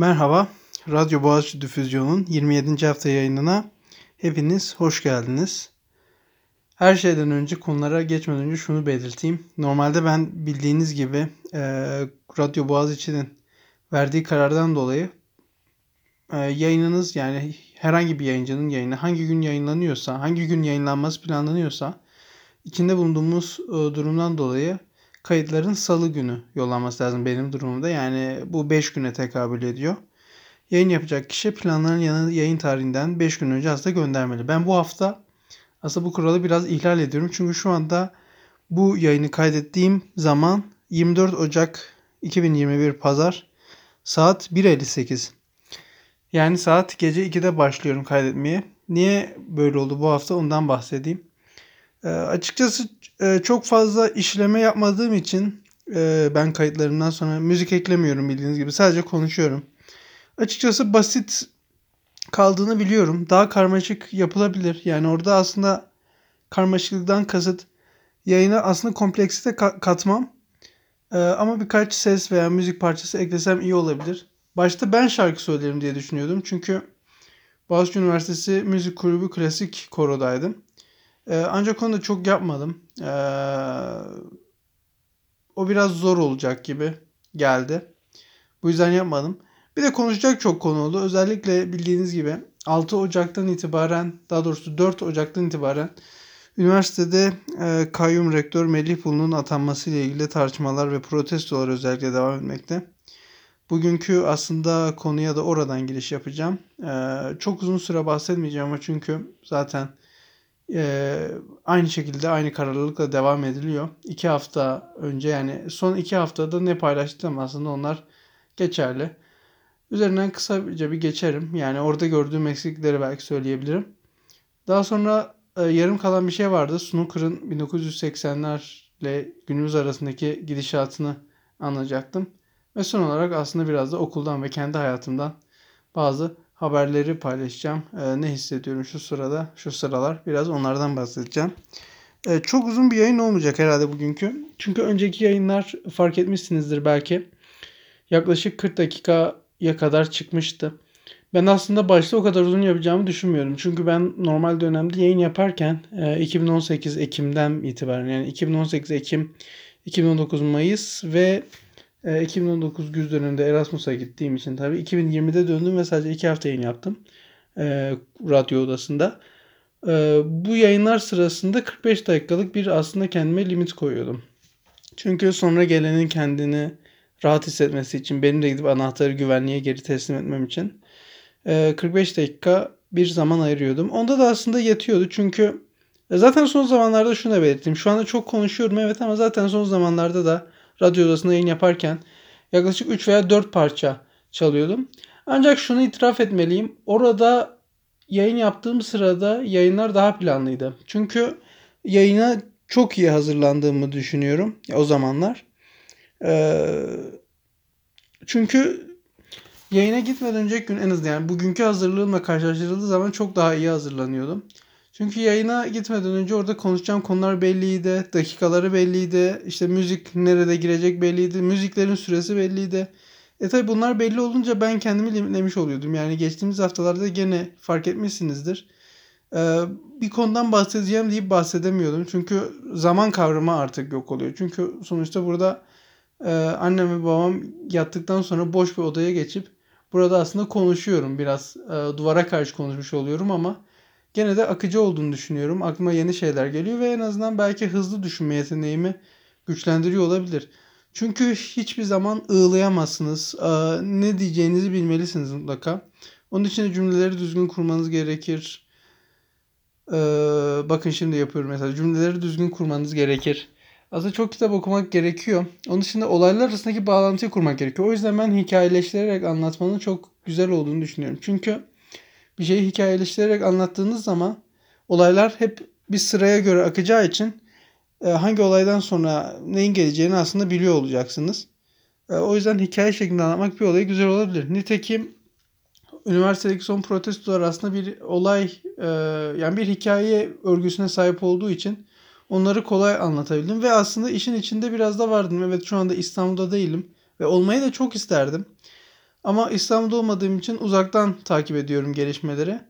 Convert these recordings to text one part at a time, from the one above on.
Merhaba, Radyo Boğaziçi Difüzyon'un 27. hafta yayınına hepiniz hoş geldiniz. Her şeyden önce konulara geçmeden önce şunu belirteyim. Normalde ben bildiğiniz gibi e, Radyo Boğaziçi'nin verdiği karardan dolayı e, yayınınız yani herhangi bir yayıncının yayını hangi gün yayınlanıyorsa, hangi gün yayınlanması planlanıyorsa içinde bulunduğumuz e, durumdan dolayı kayıtların salı günü yollanması lazım benim durumumda. Yani bu 5 güne tekabül ediyor. Yayın yapacak kişi planlanan yayın tarihinden 5 gün önce aslında göndermeli. Ben bu hafta aslında bu kuralı biraz ihlal ediyorum. Çünkü şu anda bu yayını kaydettiğim zaman 24 Ocak 2021 Pazar saat 1.58. Yani saat gece 2'de başlıyorum kaydetmeye. Niye böyle oldu bu hafta ondan bahsedeyim. E, açıkçası e, çok fazla işleme yapmadığım için e, ben kayıtlarımdan sonra müzik eklemiyorum bildiğiniz gibi. Sadece konuşuyorum. Açıkçası basit kaldığını biliyorum. Daha karmaşık yapılabilir. Yani orada aslında karmaşıklıktan kasıt yayına aslında kompleksite katmam. Ee, ama birkaç ses veya müzik parçası eklesem iyi olabilir. Başta ben şarkı söylerim diye düşünüyordum. Çünkü Boğaziçi Üniversitesi Müzik Kulübü Klasik Koro'daydım. Ee, ancak onu da çok yapmadım. Ee, o biraz zor olacak gibi geldi. Bu yüzden yapmadım. Bir de konuşacak çok konu oldu. Özellikle bildiğiniz gibi 6 Ocak'tan itibaren daha doğrusu 4 Ocak'tan itibaren üniversitede e, kayyum rektör Melih Bulu'nun atanması ile ilgili tartışmalar ve protestolar özellikle devam etmekte. Bugünkü aslında konuya da oradan giriş yapacağım. E, çok uzun süre bahsetmeyeceğim ama çünkü zaten e, aynı şekilde aynı kararlılıkla devam ediliyor. İki hafta önce yani son iki haftada ne paylaştım aslında onlar geçerli. Üzerinden kısaca bir geçerim. Yani orada gördüğüm eksiklikleri belki söyleyebilirim. Daha sonra e, yarım kalan bir şey vardı. Snooker'ın 1980'lerle günümüz arasındaki gidişatını anlayacaktım. Ve son olarak aslında biraz da okuldan ve kendi hayatımdan bazı haberleri paylaşacağım. E, ne hissediyorum şu sırada, şu sıralar biraz onlardan bahsedeceğim. E, çok uzun bir yayın olmayacak herhalde bugünkü. Çünkü önceki yayınlar fark etmişsinizdir belki. Yaklaşık 40 dakikaya kadar çıkmıştı. Ben aslında başta o kadar uzun yapacağımı düşünmüyorum. Çünkü ben normal dönemde yayın yaparken 2018 e, Ekim'den itibaren yani 2018 Ekim, 2019 Mayıs ve 2019 e, güz döneminde Erasmus'a gittiğim için tabii 2020'de döndüm ve sadece 2 hafta yayın yaptım e, radyo odasında. E, bu yayınlar sırasında 45 dakikalık bir aslında kendime limit koyuyordum. Çünkü sonra gelenin kendini rahat hissetmesi için benim de gidip anahtarı güvenliğe geri teslim etmem için 45 dakika bir zaman ayırıyordum. Onda da aslında yetiyordu çünkü zaten son zamanlarda şunu belirttim. Şu anda çok konuşuyorum evet ama zaten son zamanlarda da radyo odasında yayın yaparken yaklaşık 3 veya 4 parça çalıyordum. Ancak şunu itiraf etmeliyim. Orada yayın yaptığım sırada yayınlar daha planlıydı. Çünkü yayına çok iyi hazırlandığımı düşünüyorum o zamanlar. Ee, çünkü yayına gitmeden önceki gün en azından yani bugünkü hazırlığımla karşılaştırıldığı zaman çok daha iyi hazırlanıyordum. Çünkü yayına gitmeden önce orada konuşacağım konular belliydi. Dakikaları belliydi. İşte müzik nerede girecek belliydi. Müziklerin süresi belliydi. E tabi bunlar belli olunca ben kendimi limitlemiş oluyordum. Yani geçtiğimiz haftalarda gene fark etmişsinizdir. Ee, bir konudan bahsedeceğim deyip bahsedemiyordum. Çünkü zaman kavramı artık yok oluyor. Çünkü sonuçta burada e, annem ve babam yattıktan sonra boş bir odaya geçip burada aslında konuşuyorum. Biraz e, duvara karşı konuşmuş oluyorum ama gene de akıcı olduğunu düşünüyorum. Aklıma yeni şeyler geliyor ve en azından belki hızlı düşünme yeteneğimi güçlendiriyor olabilir. Çünkü hiçbir zaman ığlayamazsınız. Ne diyeceğinizi bilmelisiniz mutlaka. Onun için de cümleleri düzgün kurmanız gerekir. Bakın şimdi yapıyorum mesela. Cümleleri düzgün kurmanız gerekir. Aslında çok kitap okumak gerekiyor. Onun dışında olaylar arasındaki bağlantıyı kurmak gerekiyor. O yüzden ben hikayeleştirerek anlatmanın çok güzel olduğunu düşünüyorum. Çünkü bir şeyi hikayeleştirerek anlattığınız zaman olaylar hep bir sıraya göre akacağı için e, hangi olaydan sonra neyin geleceğini aslında biliyor olacaksınız. E, o yüzden hikaye şeklinde anlatmak bir olayı güzel olabilir. Nitekim üniversitedeki son protestolar aslında bir olay e, yani bir hikaye örgüsüne sahip olduğu için onları kolay anlatabildim ve aslında işin içinde biraz da vardım. Evet şu anda İstanbul'da değilim ve olmayı da çok isterdim. Ama İstanbul'da olmadığım için uzaktan takip ediyorum gelişmeleri.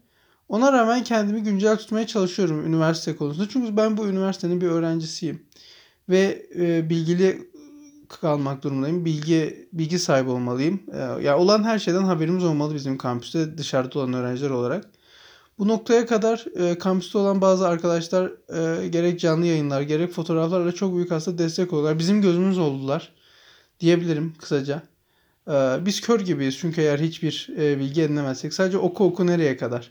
Ona rağmen kendimi güncel tutmaya çalışıyorum üniversite konusunda. Çünkü ben bu üniversitenin bir öğrencisiyim. Ve e, bilgili kalmak durumundayım. Bilgi bilgi sahibi olmalıyım. E, ya yani olan her şeyden haberimiz olmalı bizim kampüste dışarıda olan öğrenciler olarak. Bu noktaya kadar e, kampüste olan bazı arkadaşlar e, gerek canlı yayınlar gerek fotoğraflarla çok büyük aslında destek oldular. Bizim gözümüz oldular diyebilirim kısaca. E, biz kör gibiyiz çünkü eğer hiçbir e, bilgi edinemezsek sadece oku oku nereye kadar.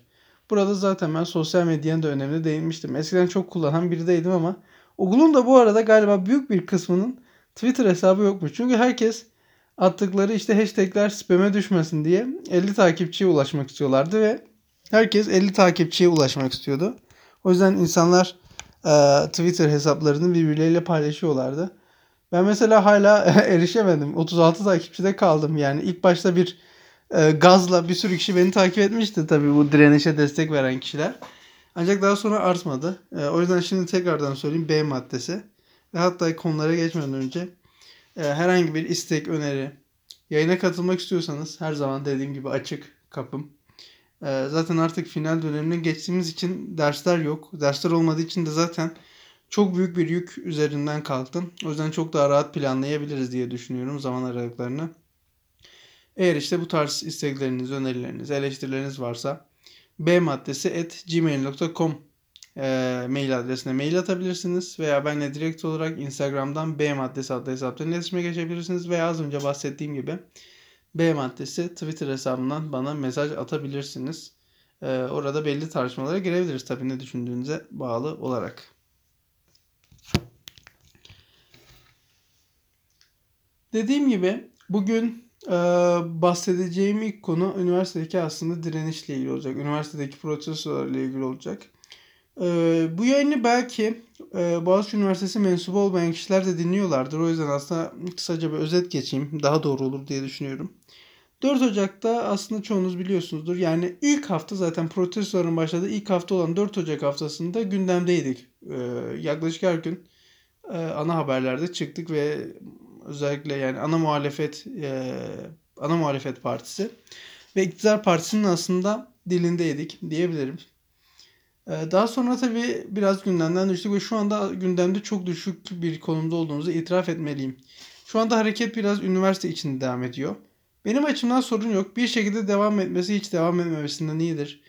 Burada zaten ben sosyal medyanın da önemli değinmiştim. Eskiden çok kullanan birideydim ama okulun da bu arada galiba büyük bir kısmının Twitter hesabı yokmuş. Çünkü herkes attıkları işte hashtagler spam'e düşmesin diye 50 takipçiye ulaşmak istiyorlardı ve herkes 50 takipçiye ulaşmak istiyordu. O yüzden insanlar e, Twitter hesaplarını birbirleriyle paylaşıyorlardı. Ben mesela hala erişemedim. 36 takipçide kaldım. Yani ilk başta bir e, gazla bir sürü kişi beni takip etmişti tabii bu direnişe destek veren kişiler. Ancak daha sonra artmadı. E, o yüzden şimdi tekrardan söyleyeyim B maddesi. Ve hatta konulara geçmeden önce e, herhangi bir istek, öneri, yayına katılmak istiyorsanız her zaman dediğim gibi açık kapım. E, zaten artık final dönemine geçtiğimiz için dersler yok. Dersler olmadığı için de zaten çok büyük bir yük üzerinden kalktım. O yüzden çok daha rahat planlayabiliriz diye düşünüyorum zaman aralıklarını. Eğer işte bu tarz istekleriniz, önerileriniz, eleştirileriniz varsa b maddesi at gmail.com e, mail adresine mail atabilirsiniz veya benle direkt olarak Instagram'dan B maddesi adlı hesaptan iletişime geçebilirsiniz veya az önce bahsettiğim gibi B maddesi Twitter hesabından bana mesaj atabilirsiniz. E, orada belli tartışmalara girebiliriz tabii ne düşündüğünüze bağlı olarak. Dediğim gibi bugün ee, bahsedeceğim ilk konu üniversitedeki aslında direnişle ilgili olacak. Üniversitedeki protestolarla ilgili olacak. Ee, bu yayını belki e, Boğaziçi Üniversitesi mensubu olmayan kişiler de dinliyorlardır. O yüzden aslında kısaca bir özet geçeyim. Daha doğru olur diye düşünüyorum. 4 Ocak'ta aslında çoğunuz biliyorsunuzdur. Yani ilk hafta zaten protestoların başladığı ilk hafta olan 4 Ocak haftasında gündemdeydik. Ee, yaklaşık her gün e, ana haberlerde çıktık ve özellikle yani ana muhalefet e, ana muhalefet partisi ve iktidar partisinin aslında dilindeydik diyebilirim. E, daha sonra tabii biraz gündemden düştük ve şu anda gündemde çok düşük bir konumda olduğumuzu itiraf etmeliyim. Şu anda hareket biraz üniversite içinde devam ediyor. Benim açımdan sorun yok. Bir şekilde devam etmesi hiç devam etmemesinden iyidir.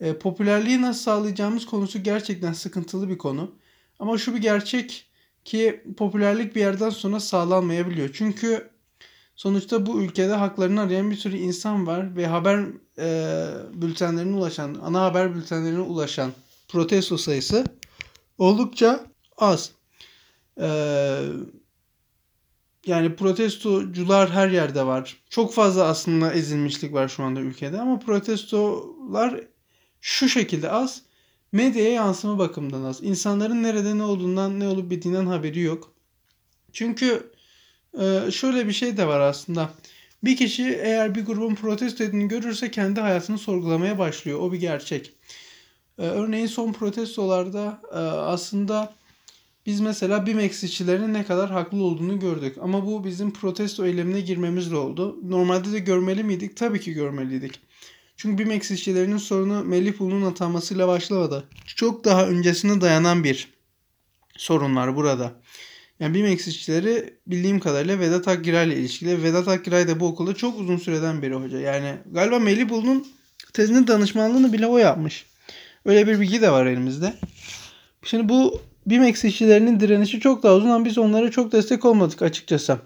E, popülerliği nasıl sağlayacağımız konusu gerçekten sıkıntılı bir konu. Ama şu bir gerçek ki popülerlik bir yerden sonra sağlanmayabiliyor. Çünkü sonuçta bu ülkede haklarını arayan bir sürü insan var ve haber e, bültenlerine ulaşan, ana haber bültenlerine ulaşan protesto sayısı oldukça az. E, yani protestocular her yerde var. Çok fazla aslında ezilmişlik var şu anda ülkede ama protestolar şu şekilde az medyaya yansıma bakımından az. İnsanların nerede ne olduğundan ne olup bittiğinden haberi yok. Çünkü e, şöyle bir şey de var aslında. Bir kişi eğer bir grubun protesto ettiğini görürse kendi hayatını sorgulamaya başlıyor. O bir gerçek. E, örneğin son protestolarda e, aslında biz mesela BİMEX işçilerinin ne kadar haklı olduğunu gördük. Ama bu bizim protesto eylemine girmemizle oldu. Normalde de görmeli miydik? Tabii ki görmeliydik. Çünkü BİMEX işçilerinin sorunu Melih Bulu'nun atanmasıyla başlamadı. Çok daha öncesine dayanan bir sorun var burada. Yani BİMEX işçileri bildiğim kadarıyla Vedat Akgiray ile ilişkili. Vedat Akgiray da bu okulda çok uzun süreden beri hoca. Yani galiba Melih Bulu'nun tezinin danışmanlığını bile o yapmış. Öyle bir bilgi de var elimizde. Şimdi bu BİMEX işçilerinin direnişi çok daha uzun ama biz onlara çok destek olmadık açıkçası.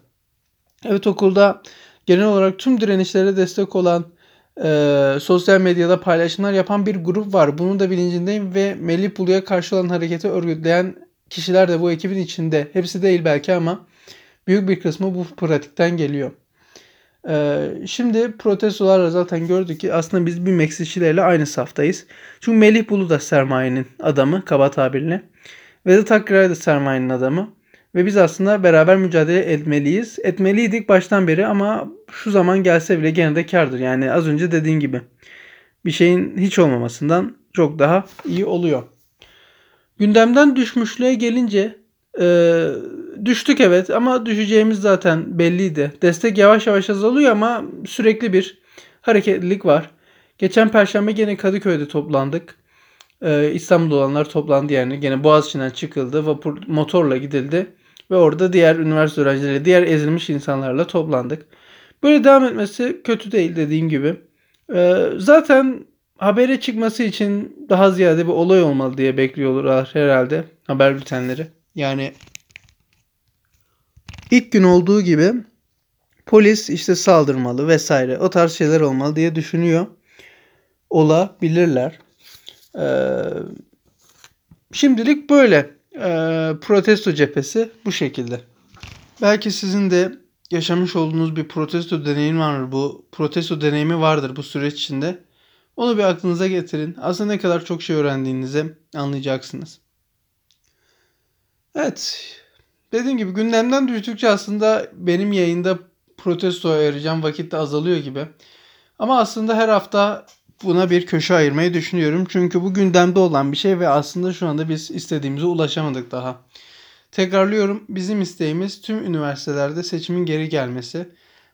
Evet okulda genel olarak tüm direnişlere destek olan e, sosyal medyada paylaşımlar yapan bir grup var. Bunun da bilincindeyim ve Melih Bulu'ya karşı olan hareketi örgütleyen kişiler de bu ekibin içinde. Hepsi değil belki ama büyük bir kısmı bu pratikten geliyor. Ee, şimdi protestolarla zaten gördük ki aslında biz bir Meksişçilerle aynı saftayız. Çünkü Melih Bulu da sermayenin adamı kaba tabirle. Vedat Akgüray da sermayenin adamı. Ve biz aslında beraber mücadele etmeliyiz. Etmeliydik baştan beri ama şu zaman gelse bile gene de kardır. Yani az önce dediğin gibi bir şeyin hiç olmamasından çok daha iyi oluyor. Gündemden düşmüşlüğe gelince e, düştük evet ama düşeceğimiz zaten belliydi. Destek yavaş yavaş azalıyor ama sürekli bir hareketlilik var. Geçen perşembe gene Kadıköy'de toplandık. Ee, İstanbul'da olanlar toplandı yani. Gene Boğaziçi'nden çıkıldı. Vapur motorla gidildi. Ve orada diğer üniversite öğrencileri, diğer ezilmiş insanlarla toplandık. Böyle devam etmesi kötü değil dediğim gibi. Ee, zaten habere çıkması için daha ziyade bir olay olmalı diye bekliyorlar herhalde haber bültenleri. Yani ilk gün olduğu gibi polis işte saldırmalı vesaire o tarz şeyler olmalı diye düşünüyor olabilirler. Ee, şimdilik böyle. Ee, protesto cephesi bu şekilde. Belki sizin de yaşamış olduğunuz bir protesto deneyimi vardır. Bu protesto deneyimi vardır bu süreç içinde. Onu bir aklınıza getirin. Aslında ne kadar çok şey öğrendiğinizi anlayacaksınız. Evet. Dediğim gibi gündemden düştükçe aslında benim yayında protesto ayıracağım vakit de azalıyor gibi. Ama aslında her hafta buna bir köşe ayırmayı düşünüyorum. Çünkü bu gündemde olan bir şey ve aslında şu anda biz istediğimize ulaşamadık daha. Tekrarlıyorum bizim isteğimiz tüm üniversitelerde seçimin geri gelmesi.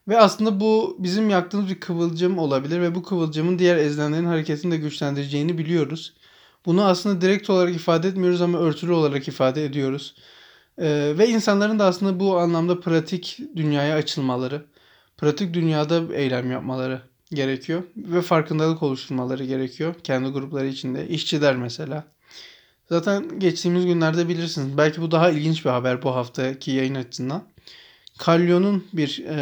Ve aslında bu bizim yaktığımız bir kıvılcım olabilir ve bu kıvılcımın diğer ezilenlerin hareketini de güçlendireceğini biliyoruz. Bunu aslında direkt olarak ifade etmiyoruz ama örtülü olarak ifade ediyoruz. Ee, ve insanların da aslında bu anlamda pratik dünyaya açılmaları, pratik dünyada eylem yapmaları gerekiyor ve farkındalık oluşturmaları gerekiyor kendi grupları içinde. İşçiler mesela. Zaten geçtiğimiz günlerde bilirsiniz. Belki bu daha ilginç bir haber bu haftaki yayın açısından. Kalyon'un bir e,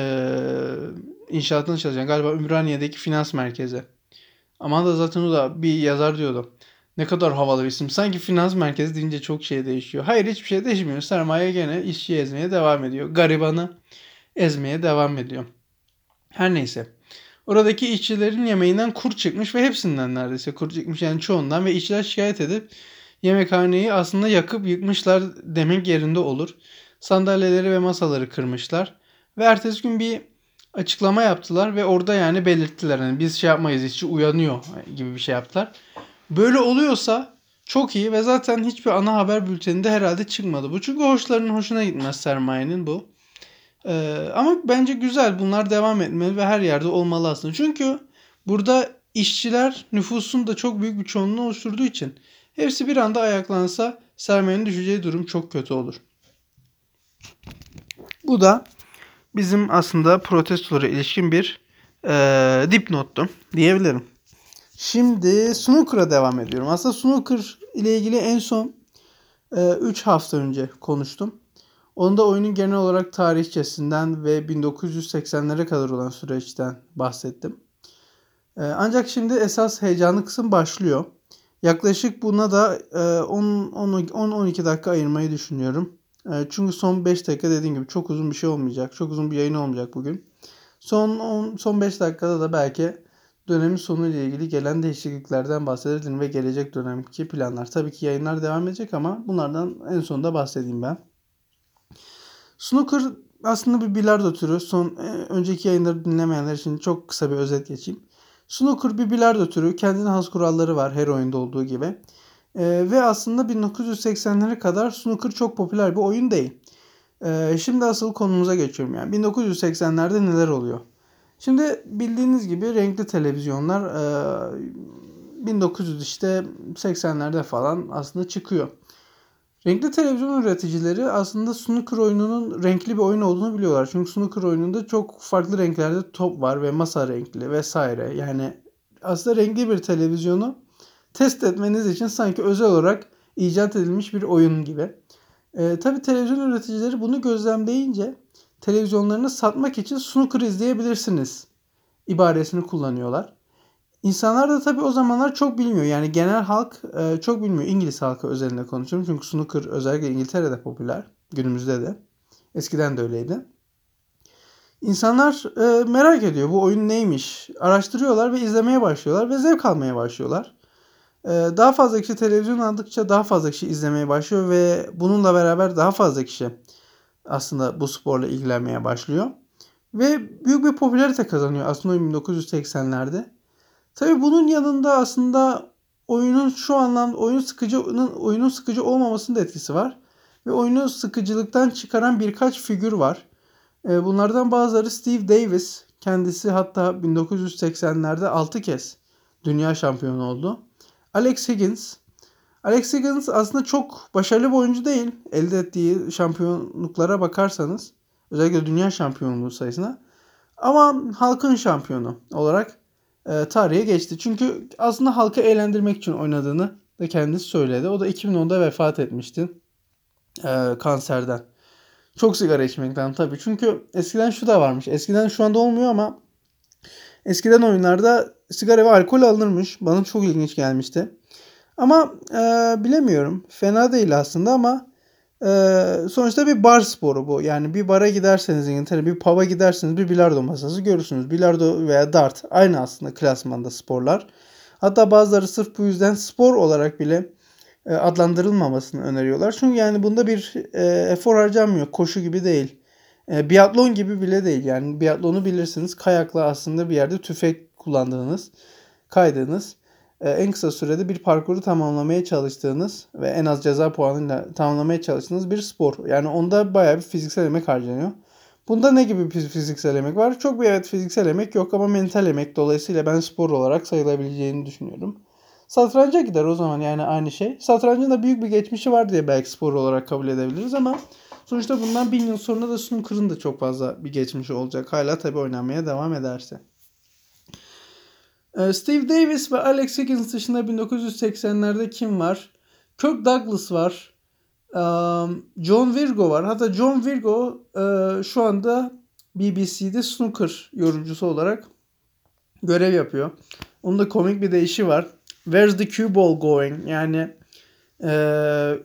inşaatını çalışan galiba Ümraniye'deki finans merkezi. Ama da zaten o da bir yazar diyordu. Ne kadar havalı bir isim. Sanki finans merkezi deyince çok şey değişiyor. Hayır hiçbir şey değişmiyor. Sermaye gene işçi ezmeye devam ediyor. Garibanı ezmeye devam ediyor. Her neyse. Oradaki işçilerin yemeğinden kur çıkmış ve hepsinden neredeyse kur çıkmış yani çoğundan ve işçiler şikayet edip yemekhaneyi aslında yakıp yıkmışlar demek yerinde olur. Sandalyeleri ve masaları kırmışlar ve ertesi gün bir açıklama yaptılar ve orada yani belirttiler hani biz şey yapmayız işçi uyanıyor gibi bir şey yaptılar. Böyle oluyorsa çok iyi ve zaten hiçbir ana haber bülteninde herhalde çıkmadı bu. Çünkü hoşlarının hoşuna gitmez sermayenin bu. Ee, ama bence güzel bunlar devam etmeli ve her yerde olmalı aslında. Çünkü burada işçiler nüfusun da çok büyük bir çoğunluğunu oluşturduğu için hepsi bir anda ayaklansa sermayenin düşeceği durum çok kötü olur. Bu da bizim aslında protestolara ilişkin bir e, dipnottu diyebilirim. Şimdi snooker'a devam ediyorum. Aslında snooker ile ilgili en son 3 e, hafta önce konuştum. Onda oyunun genel olarak tarihçesinden ve 1980'lere kadar olan süreçten bahsettim. Ee, ancak şimdi esas heyecanlı kısım başlıyor. Yaklaşık buna da 10-12 e, dakika ayırmayı düşünüyorum. E, çünkü son 5 dakika dediğim gibi çok uzun bir şey olmayacak. Çok uzun bir yayın olmayacak bugün. Son 10, son 5 dakikada da belki dönemin sonu ile ilgili gelen değişikliklerden bahsedelim ve gelecek dönemki planlar. Tabii ki yayınlar devam edecek ama bunlardan en sonunda bahsedeyim ben. Snooker aslında bir bilardo türü. Son e, önceki yayınları dinlemeyenler için çok kısa bir özet geçeyim. Snooker bir bilardo türü. Kendine has kuralları var her oyunda olduğu gibi. E, ve aslında 1980'lere kadar snooker çok popüler bir oyun değil. E, şimdi asıl konumuza geçiyorum yani. 1980'lerde neler oluyor? Şimdi bildiğiniz gibi renkli televizyonlar e, 1900 işte 80'lerde falan aslında çıkıyor. Renkli televizyon üreticileri aslında snooker oyununun renkli bir oyun olduğunu biliyorlar. Çünkü snooker oyununda çok farklı renklerde top var ve masa renkli vesaire. Yani aslında renkli bir televizyonu test etmeniz için sanki özel olarak icat edilmiş bir oyun gibi. E, tabii televizyon üreticileri bunu gözlemleyince televizyonlarını satmak için snooker izleyebilirsiniz ibaresini kullanıyorlar. İnsanlar da tabii o zamanlar çok bilmiyor. Yani genel halk e, çok bilmiyor. İngiliz halkı özelinde konuşuyorum. Çünkü snooker özellikle İngiltere'de popüler. Günümüzde de. Eskiden de öyleydi. İnsanlar e, merak ediyor bu oyun neymiş. Araştırıyorlar ve izlemeye başlıyorlar ve zevk almaya başlıyorlar. E, daha fazla kişi televizyon aldıkça daha fazla kişi izlemeye başlıyor ve bununla beraber daha fazla kişi aslında bu sporla ilgilenmeye başlıyor. Ve büyük bir popülarite kazanıyor aslında 1980'lerde. Tabii bunun yanında aslında oyunun şu anlamda oyun sıkıcının oyunun sıkıcı olmamasının da etkisi var. Ve oyunu sıkıcılıktan çıkaran birkaç figür var. E, bunlardan bazıları Steve Davis. Kendisi hatta 1980'lerde 6 kez dünya şampiyonu oldu. Alex Higgins. Alex Higgins aslında çok başarılı bir oyuncu değil. Elde ettiği şampiyonluklara bakarsanız. Özellikle dünya şampiyonluğu sayısına. Ama halkın şampiyonu olarak e, tarihe geçti. Çünkü aslında halkı eğlendirmek için oynadığını da kendisi söyledi. O da 2010'da vefat etmişti e, kanserden. Çok sigara içmekten tabii. Çünkü eskiden şu da varmış. Eskiden şu anda olmuyor ama eskiden oyunlarda sigara ve alkol alınırmış. Bana çok ilginç gelmişti. Ama e, bilemiyorum. Fena değil aslında ama sonuçta bir bar sporu bu. Yani bir bara giderseniz İngiltere, bir pub'a giderseniz bir bilardo masası görürsünüz. Bilardo veya dart aynı aslında klasmanda sporlar. Hatta bazıları sırf bu yüzden spor olarak bile e, adlandırılmamasını öneriyorlar. Çünkü yani bunda bir e, efor harcanmıyor. Koşu gibi değil. E, biatlon gibi bile değil. Yani biatlonu bilirsiniz. Kayakla aslında bir yerde tüfek kullandığınız, kaydığınız en kısa sürede bir parkuru tamamlamaya çalıştığınız ve en az ceza puanıyla tamamlamaya çalıştığınız bir spor. Yani onda bayağı bir fiziksel emek harcanıyor. Bunda ne gibi fiziksel emek var? Çok bir evet fiziksel emek yok ama mental emek dolayısıyla ben spor olarak sayılabileceğini düşünüyorum. Satranca gider o zaman yani aynı şey. Satrancın da büyük bir geçmişi var diye belki spor olarak kabul edebiliriz ama sonuçta bundan bin yıl sonra da snooker'ın da çok fazla bir geçmişi olacak. Hala tabii oynamaya devam ederse. Ee, Steve Davis ve Alex Higgins dışında 1980'lerde kim var? Kirk Douglas var. John Virgo var. Hatta John Virgo e, şu anda BBC'de snooker yorumcusu olarak görev yapıyor. Onun da komik bir deyişi var. Where's the cue ball going? Yani e,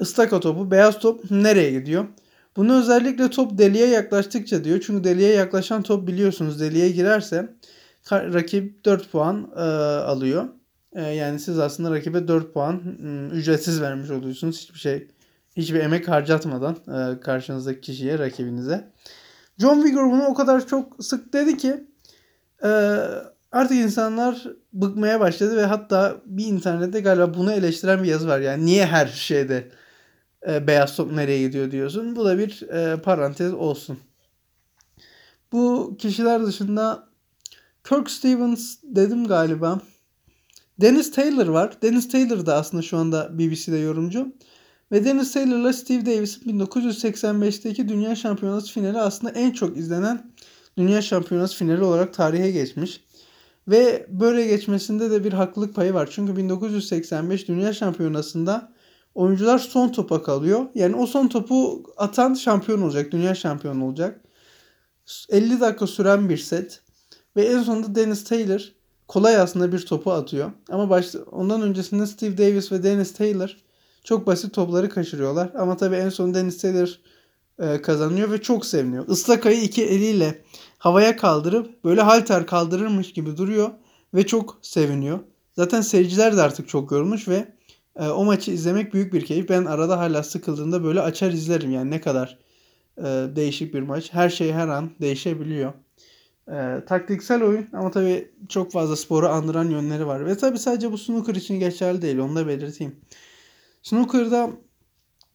ıstaka topu, beyaz top nereye gidiyor? Bunu özellikle top deliğe yaklaştıkça diyor. Çünkü deliğe yaklaşan top biliyorsunuz deliğe girerse rakip 4 puan e, alıyor. E, yani siz aslında rakibe 4 puan e, ücretsiz vermiş oluyorsunuz. Hiçbir şey hiçbir emek harcatmadan e, karşınızdaki kişiye, rakibinize. John Vigor bunu o kadar çok sık dedi ki e, artık insanlar bıkmaya başladı ve hatta bir internette galiba bunu eleştiren bir yazı var. Yani niye her şeyde e, beyaz top nereye gidiyor diyorsun. Bu da bir e, parantez olsun. Bu kişiler dışında Kirk Stevens dedim galiba. Dennis Taylor var. Dennis Taylor da aslında şu anda BBC'de yorumcu. Ve Dennis Taylor'la Steve Davis'in 1985'teki Dünya Şampiyonası finali aslında en çok izlenen Dünya Şampiyonası finali olarak tarihe geçmiş. Ve böyle geçmesinde de bir haklılık payı var. Çünkü 1985 Dünya Şampiyonası'nda oyuncular son topa kalıyor. Yani o son topu atan şampiyon olacak. Dünya şampiyonu olacak. 50 dakika süren bir set. Ve en sonunda Dennis Taylor kolay aslında bir topu atıyor. Ama başta, ondan öncesinde Steve Davis ve Dennis Taylor çok basit topları kaçırıyorlar. Ama tabii en son Dennis Taylor e, kazanıyor ve çok seviniyor. Islakayı iki eliyle havaya kaldırıp böyle halter kaldırırmış gibi duruyor ve çok seviniyor. Zaten seyirciler de artık çok yorulmuş ve e, o maçı izlemek büyük bir keyif. Ben arada hala sıkıldığında böyle açar izlerim yani ne kadar e, değişik bir maç. Her şey her an değişebiliyor. E, taktiksel oyun ama tabii çok fazla sporu andıran yönleri var. Ve tabii sadece bu snooker için geçerli değil. Onu da belirteyim. Snooker'da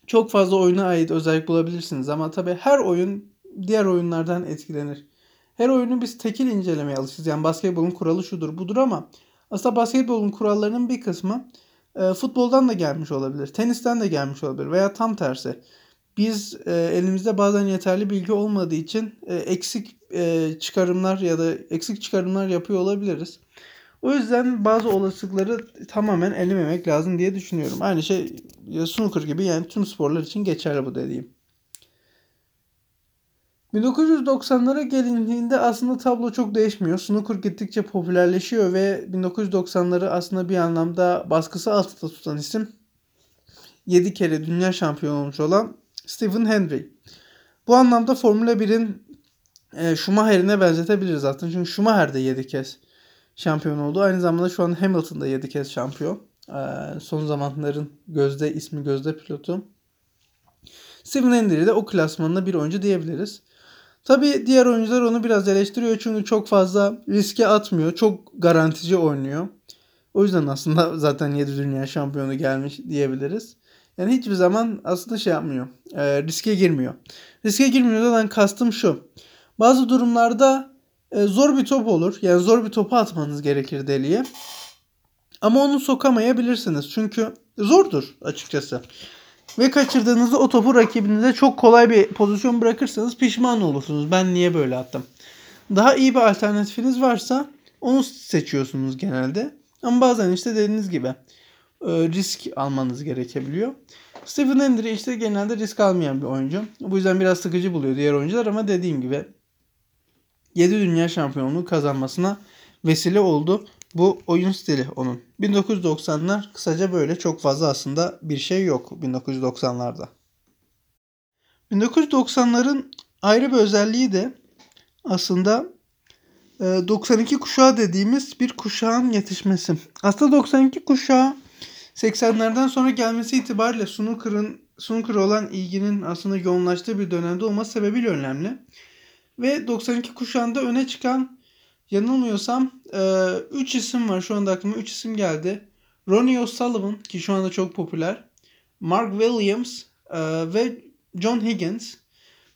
çok fazla oyuna ait özellik bulabilirsiniz ama tabii her oyun diğer oyunlardan etkilenir. Her oyunu biz tekil incelemeye alışırız. Yani basketbolun kuralı şudur budur ama aslında basketbolun kurallarının bir kısmı e, futboldan da gelmiş olabilir. Tenisten de gelmiş olabilir veya tam tersi biz e, elimizde bazen yeterli bilgi olmadığı için e, eksik e, çıkarımlar ya da eksik çıkarımlar yapıyor olabiliriz. O yüzden bazı olasılıkları tamamen elememek lazım diye düşünüyorum. Aynı şey ya snooker gibi yani tüm sporlar için geçerli bu dediğim. 1990'lara gelindiğinde aslında tablo çok değişmiyor. Snooker gittikçe popülerleşiyor ve 1990'ları aslında bir anlamda baskısı altında tutan isim 7 kere dünya şampiyonu olmuş olan Stephen Hendry. Bu anlamda Formula 1'in e, Schumacher'ine benzetebiliriz zaten. Çünkü Schumacher de 7 kez şampiyon oldu. Aynı zamanda şu an Hamilton da 7 kez şampiyon. E, son zamanların gözde ismi gözde pilotu. Stephen Hendry de o klasmanında bir oyuncu diyebiliriz. Tabi diğer oyuncular onu biraz eleştiriyor çünkü çok fazla riske atmıyor. Çok garantici oynuyor. O yüzden aslında zaten 7 dünya şampiyonu gelmiş diyebiliriz. Yani hiçbir zaman aslında şey yapmıyor. E, riske girmiyor. Riske girmiyordan kastım şu. Bazı durumlarda e, zor bir top olur. Yani zor bir topu atmanız gerekir deliye. Ama onu sokamayabilirsiniz. Çünkü zordur açıkçası. Ve kaçırdığınızda o topu rakibinize çok kolay bir pozisyon bırakırsanız pişman olursunuz. Ben niye böyle attım? Daha iyi bir alternatifiniz varsa onu seçiyorsunuz genelde. Ama bazen işte dediğiniz gibi e, risk almanız gerekebiliyor. Stephen Hendry işte genelde risk almayan bir oyuncu. Bu yüzden biraz sıkıcı buluyor diğer oyuncular ama dediğim gibi 7 dünya şampiyonluğu kazanmasına vesile oldu. Bu oyun stili onun. 1990'lar kısaca böyle çok fazla aslında bir şey yok 1990'larda. 1990'ların ayrı bir özelliği de aslında 92 kuşağı dediğimiz bir kuşağın yetişmesi. Aslında 92 kuşağı 80'lerden sonra gelmesi itibariyle snooker'ın snooker olan ilginin aslında yoğunlaştığı bir dönemde olması sebebiyle önemli. Ve 92 kuşağında öne çıkan yanılmıyorsam 3 e, isim var şu anda aklıma 3 isim geldi. Ronnie O'Sullivan ki şu anda çok popüler. Mark Williams e, ve John Higgins.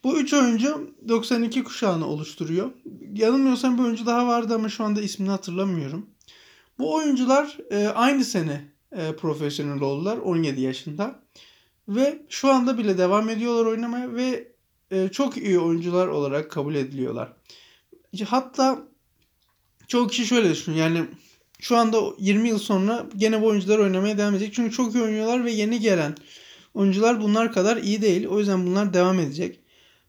Bu üç oyuncu 92 kuşağını oluşturuyor. Yanılmıyorsam bir oyuncu daha vardı ama şu anda ismini hatırlamıyorum. Bu oyuncular e, aynı sene e, profesyonel oldular 17 yaşında. Ve şu anda bile devam ediyorlar oynamaya ve e, çok iyi oyuncular olarak kabul ediliyorlar. Hatta çoğu kişi şöyle düşünüyor yani şu anda 20 yıl sonra gene bu oyuncular oynamaya devam edecek. Çünkü çok iyi oynuyorlar ve yeni gelen oyuncular bunlar kadar iyi değil. O yüzden bunlar devam edecek.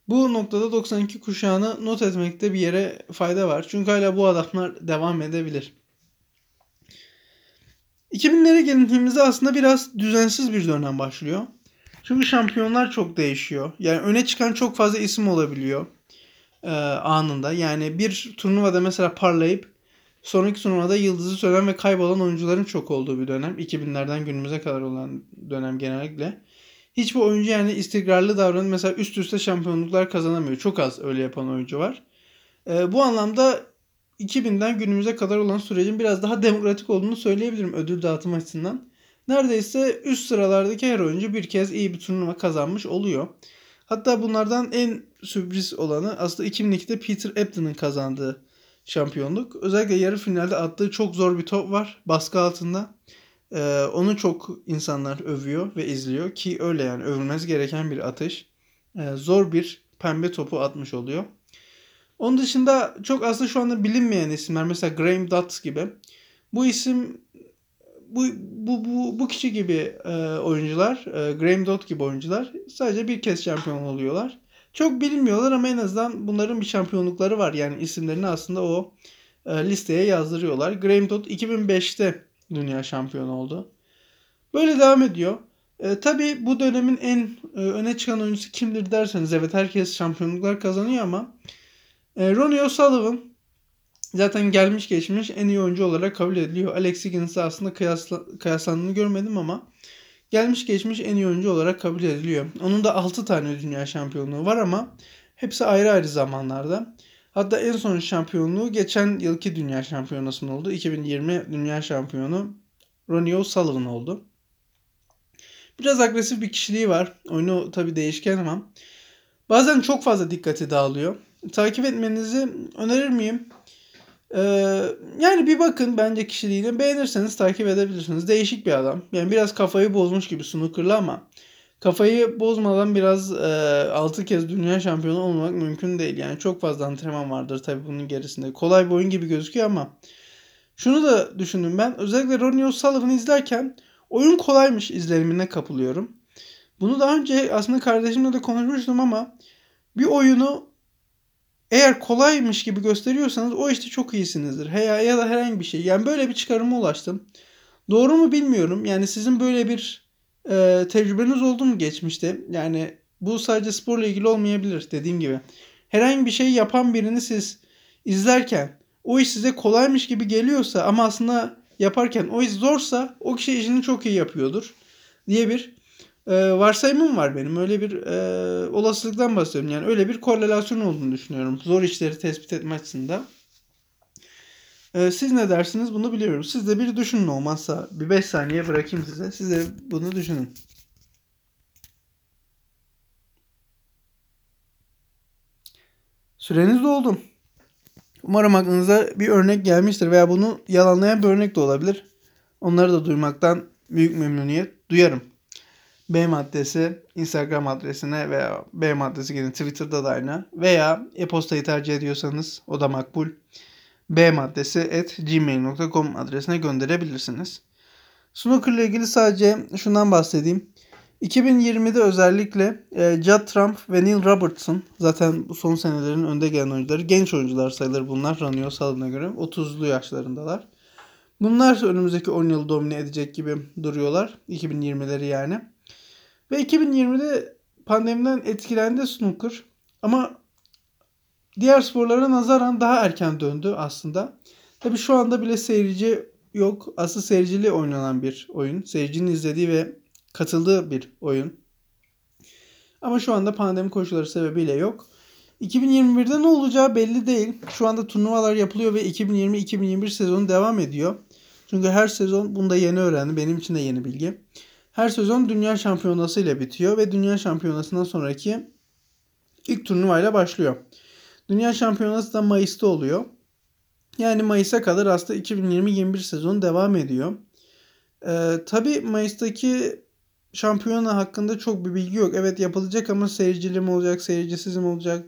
Bu noktada 92 kuşağını not etmekte bir yere fayda var. Çünkü hala bu adamlar devam edebilir. 2000'lere gelindiğimizde aslında biraz düzensiz bir dönem başlıyor. Çünkü şampiyonlar çok değişiyor. Yani öne çıkan çok fazla isim olabiliyor e, anında. Yani bir turnuvada mesela parlayıp sonraki turnuvada yıldızı sönen ve kaybolan oyuncuların çok olduğu bir dönem. 2000'lerden günümüze kadar olan dönem genellikle. Hiçbir oyuncu yani istikrarlı davranıp mesela üst üste şampiyonluklar kazanamıyor. Çok az öyle yapan oyuncu var. E, bu anlamda 2000'den günümüze kadar olan sürecin biraz daha demokratik olduğunu söyleyebilirim ödül dağıtım açısından. Neredeyse üst sıralardaki her oyuncu bir kez iyi bir turnuva kazanmış oluyor. Hatta bunlardan en sürpriz olanı aslında 2002'de Peter Ebdon'ın kazandığı şampiyonluk. Özellikle yarı finalde attığı çok zor bir top var baskı altında. Ee, onu çok insanlar övüyor ve izliyor ki öyle yani övülmez gereken bir atış. Ee, zor bir pembe topu atmış oluyor. Onun dışında çok aslında şu anda bilinmeyen isimler mesela Graham Dutz gibi. Bu isim bu bu bu, bu kişi gibi e, oyuncular, e, Graham Dott gibi oyuncular sadece bir kez şampiyon oluyorlar. Çok bilinmiyorlar ama en azından bunların bir şampiyonlukları var. Yani isimlerini aslında o e, listeye yazdırıyorlar. Graham Dott 2005'te dünya şampiyonu oldu. Böyle devam ediyor. E, tabii bu dönemin en e, öne çıkan oyuncusu kimdir derseniz evet herkes şampiyonluklar kazanıyor ama e, Ronnie O'Sullivan zaten gelmiş geçmiş en iyi oyuncu olarak kabul ediliyor. Alex Higgins'e aslında kıyasla, kıyaslandığını görmedim ama gelmiş geçmiş en iyi oyuncu olarak kabul ediliyor. Onun da 6 tane dünya şampiyonluğu var ama hepsi ayrı ayrı zamanlarda. Hatta en son şampiyonluğu geçen yılki dünya şampiyonasının oldu. 2020 dünya şampiyonu Ronnie O'Sullivan oldu. Biraz agresif bir kişiliği var. Oyunu tabi değişken ama bazen çok fazla dikkati dağılıyor. Takip etmenizi önerir miyim? Ee, yani bir bakın bence kişiliğine beğenirseniz takip edebilirsiniz. Değişik bir adam. Yani biraz kafayı bozmuş gibi snooker'lı ama kafayı bozmadan biraz e, 6 kez dünya şampiyonu olmak mümkün değil. Yani çok fazla antrenman vardır tabii bunun gerisinde. Kolay bir oyun gibi gözüküyor ama şunu da düşündüm ben. Özellikle Ronnie O'Sullivan'ı izlerken oyun kolaymış izlenimine kapılıyorum. Bunu daha önce aslında kardeşimle de konuşmuştum ama bir oyunu eğer kolaymış gibi gösteriyorsanız o işte çok iyisinizdir. Veya ya da herhangi bir şey. Yani böyle bir çıkarıma ulaştım. Doğru mu bilmiyorum. Yani sizin böyle bir e, tecrübeniz oldu mu geçmişte? Yani bu sadece sporla ilgili olmayabilir dediğim gibi. Herhangi bir şey yapan birini siz izlerken o iş size kolaymış gibi geliyorsa ama aslında yaparken o iş zorsa o kişi işini çok iyi yapıyordur diye bir e, varsayımım var benim. Öyle bir e, olasılıktan bahsediyorum. Yani öyle bir korelasyon olduğunu düşünüyorum. Zor işleri tespit etme açısından. E, siz ne dersiniz bunu biliyorum. Siz de bir düşünün olmazsa. Bir 5 saniye bırakayım size. Siz de bunu düşünün. Süreniz doldu. Umarım aklınıza bir örnek gelmiştir veya bunu yalanlayan bir örnek de olabilir. Onları da duymaktan büyük memnuniyet duyarım. B maddesi Instagram adresine veya B maddesi yine Twitter'da da aynı veya e-postayı tercih ediyorsanız o da makbul. B maddesi at gmail.com adresine gönderebilirsiniz. Snooker ile ilgili sadece şundan bahsedeyim. 2020'de özellikle e, Judd Trump ve Neil Robertson zaten bu son senelerin önde gelen oyuncuları. Genç oyuncular sayılır bunlar Ranio Salın'a göre. 30'lu yaşlarındalar. Bunlar önümüzdeki 10 yıl domine edecek gibi duruyorlar. 2020'leri yani. Ve 2020'de pandemiden etkilendi snooker. Ama diğer sporlara nazaran daha erken döndü aslında. Tabii şu anda bile seyirci yok. Asıl seyircili oynanan bir oyun. Seyircinin izlediği ve katıldığı bir oyun. Ama şu anda pandemi koşulları sebebiyle yok. 2021'de ne olacağı belli değil. Şu anda turnuvalar yapılıyor ve 2020-2021 sezonu devam ediyor. Çünkü her sezon bunu da yeni öğrendim. Benim için de yeni bilgi. Her sezon dünya şampiyonası ile bitiyor ve dünya şampiyonasından sonraki ilk turnuvayla başlıyor. Dünya şampiyonası da Mayıs'ta oluyor. Yani Mayıs'a kadar aslında 2020-21 sezonu devam ediyor. Ee, tabii Mayıs'taki şampiyona hakkında çok bir bilgi yok. Evet yapılacak ama seyircili mi olacak, seyircisiz mi olacak?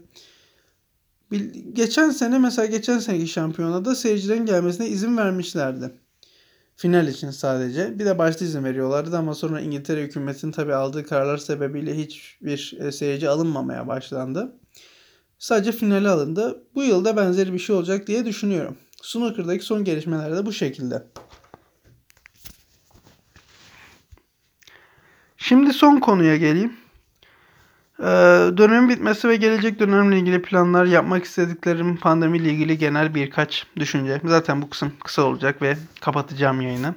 Geçen sene mesela geçen seneki şampiyonada seyircilerin gelmesine izin vermişlerdi. Final için sadece. Bir de başta izin veriyorlardı ama sonra İngiltere hükümetinin tabi aldığı kararlar sebebiyle hiçbir e, seyirci alınmamaya başlandı. Sadece finale alındı. Bu yılda benzeri bir şey olacak diye düşünüyorum. Snooker'daki son gelişmeler de bu şekilde. Şimdi son konuya geleyim. Ee, dönemin bitmesi ve gelecek dönemle ilgili planlar yapmak istediklerim pandemiyle ilgili genel birkaç düşünce. Zaten bu kısım kısa olacak ve kapatacağım yayını.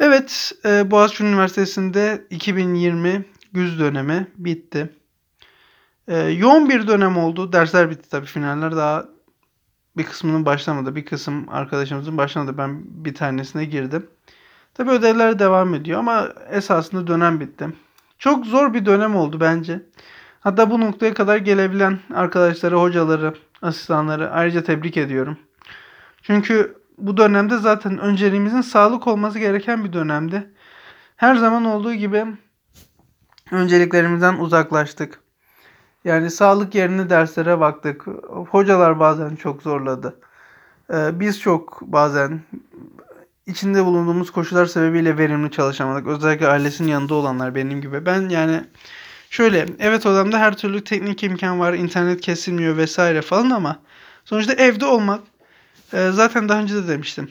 Evet, e, Boğaziçi Üniversitesi'nde 2020 güz dönemi bitti. E, yoğun bir dönem oldu. Dersler bitti tabii finaller daha bir kısmının başlamadı. Bir kısım arkadaşımızın başlamadı. Ben bir tanesine girdim. Tabii ödevler devam ediyor ama esasında dönem bitti. Çok zor bir dönem oldu bence. Hatta bu noktaya kadar gelebilen arkadaşları, hocaları, asistanları ayrıca tebrik ediyorum. Çünkü bu dönemde zaten önceliğimizin sağlık olması gereken bir dönemdi. Her zaman olduğu gibi önceliklerimizden uzaklaştık. Yani sağlık yerine derslere baktık. Hocalar bazen çok zorladı. Ee, biz çok bazen içinde bulunduğumuz koşullar sebebiyle verimli çalışamadık. Özellikle ailesinin yanında olanlar benim gibi. Ben yani şöyle evet odamda her türlü teknik imkan var. internet kesilmiyor vesaire falan ama sonuçta evde olmak e, zaten daha önce de demiştim.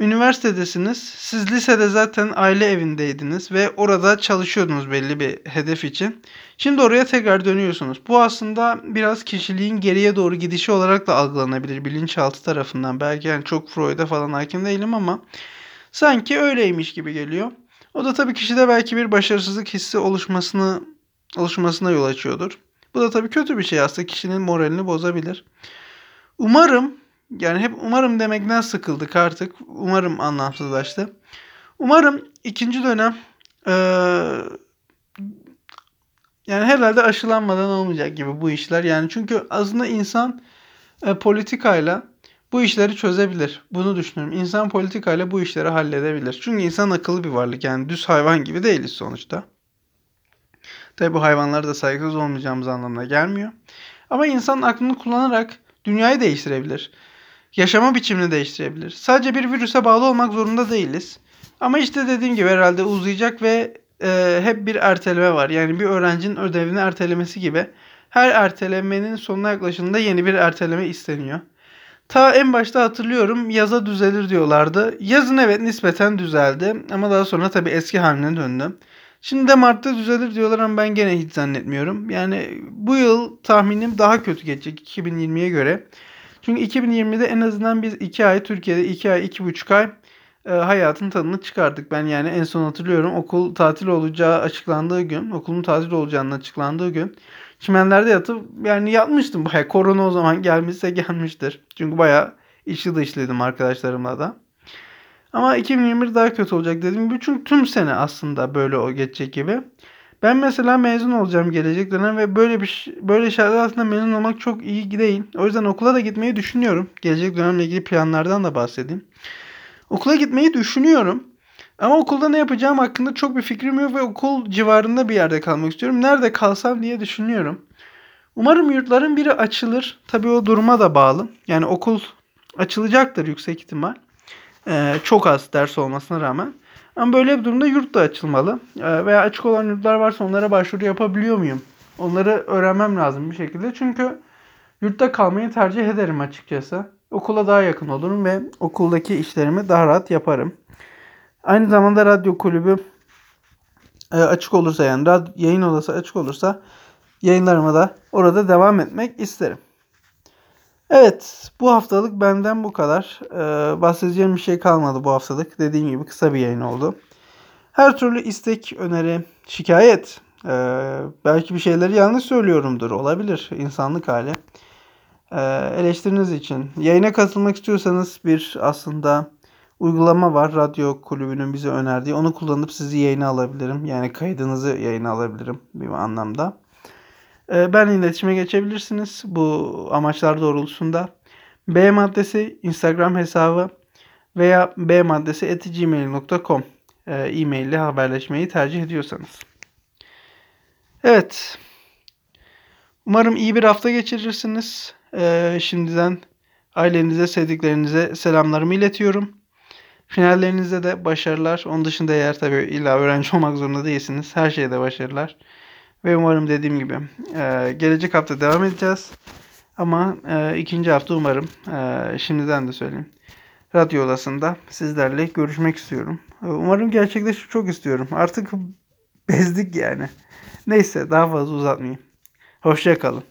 Üniversitedesiniz. Siz lisede zaten aile evindeydiniz ve orada çalışıyordunuz belli bir hedef için. Şimdi oraya tekrar dönüyorsunuz. Bu aslında biraz kişiliğin geriye doğru gidişi olarak da algılanabilir bilinçaltı tarafından. Belki yani çok Freud'a falan hakim değilim ama sanki öyleymiş gibi geliyor. O da tabii kişide belki bir başarısızlık hissi oluşmasını oluşmasına yol açıyordur. Bu da tabii kötü bir şey aslında kişinin moralini bozabilir. Umarım yani hep umarım demekten sıkıldık artık. Umarım anlamsızlaştı. Umarım ikinci dönem ee, yani herhalde aşılanmadan olmayacak gibi bu işler. Yani çünkü aslında insan e, politikayla bu işleri çözebilir. Bunu düşünüyorum. İnsan politikayla bu işleri halledebilir. Çünkü insan akıllı bir varlık. Yani düz hayvan gibi değiliz sonuçta. Tabi bu hayvanlara da saygısız olmayacağımız anlamına gelmiyor. Ama insan aklını kullanarak dünyayı değiştirebilir. Yaşama biçimini değiştirebilir. Sadece bir virüse bağlı olmak zorunda değiliz. Ama işte dediğim gibi herhalde uzayacak ve e, hep bir erteleme var. Yani bir öğrencinin ödevini ertelemesi gibi her ertelemenin sonuna yaklaşında yeni bir erteleme isteniyor. Ta en başta hatırlıyorum yaza düzelir diyorlardı. Yazın evet nispeten düzeldi ama daha sonra tabii eski haline döndü. Şimdi de Mart'ta düzelir diyorlar ama ben gene hiç zannetmiyorum. Yani bu yıl tahminim daha kötü geçecek 2020'ye göre. Çünkü 2020'de en azından biz 2 ay Türkiye'de 2 ay 2,5 ay e, hayatın tadını çıkardık. Ben yani en son hatırlıyorum okul tatil olacağı açıklandığı gün, okulun tatil olacağının açıklandığı gün çimenlerde yatıp yani yatmıştım baya. Korona o zaman gelmişse gelmiştir. Çünkü baya içli dışlıydım arkadaşlarımla da. Ama 2021 daha kötü olacak dediğim gibi çünkü tüm sene aslında böyle o geçecek gibi. Ben mesela mezun olacağım gelecek dönem ve böyle bir böyle şeyler aslında mezun olmak çok iyi değil. O yüzden okula da gitmeyi düşünüyorum. Gelecek dönemle ilgili planlardan da bahsedeyim. Okula gitmeyi düşünüyorum. Ama okulda ne yapacağım hakkında çok bir fikrim yok ve okul civarında bir yerde kalmak istiyorum. Nerede kalsam diye düşünüyorum. Umarım yurtların biri açılır. Tabii o duruma da bağlı. Yani okul açılacaktır yüksek ihtimal. Ee, çok az ders olmasına rağmen. Ama böyle bir durumda yurt da açılmalı. Ee, veya açık olan yurtlar varsa onlara başvuru yapabiliyor muyum? Onları öğrenmem lazım bir şekilde. Çünkü yurtta kalmayı tercih ederim açıkçası. Okula daha yakın olurum ve okuldaki işlerimi daha rahat yaparım. Aynı zamanda radyo kulübü e, açık olursa yani rad- yayın odası açık olursa yayınlarıma da orada devam etmek isterim. Evet, bu haftalık benden bu kadar. Ee, bahsedeceğim bir şey kalmadı bu haftalık. Dediğim gibi kısa bir yayın oldu. Her türlü istek, öneri, şikayet, ee, belki bir şeyleri yanlış söylüyorumdur, olabilir insanlık hali. Ee, eleştiriniz için. Yayına katılmak istiyorsanız bir aslında uygulama var. Radyo kulübünün bize önerdiği. Onu kullanıp sizi yayına alabilirim. Yani kaydınızı yayına alabilirim bir anlamda. Ee, Ben iletişime geçebilirsiniz bu amaçlar doğrultusunda. B maddesi Instagram hesabı veya b maddesi gmail.com e-mail ile haberleşmeyi tercih ediyorsanız. Evet. Umarım iyi bir hafta geçirirsiniz. Ee, şimdiden ailenize, sevdiklerinize selamlarımı iletiyorum. Finallerinizde de başarılar. Onun dışında eğer tabii illa öğrenci olmak zorunda değilsiniz. Her şeyde başarılar. Ve umarım dediğim gibi e, gelecek hafta devam edeceğiz. Ama e, ikinci hafta umarım e, şimdiden de söyleyeyim. Radyo odasında sizlerle görüşmek istiyorum. Umarım gerçekleşir çok istiyorum. Artık bezdik yani. Neyse daha fazla uzatmayayım. Hoşça kalın.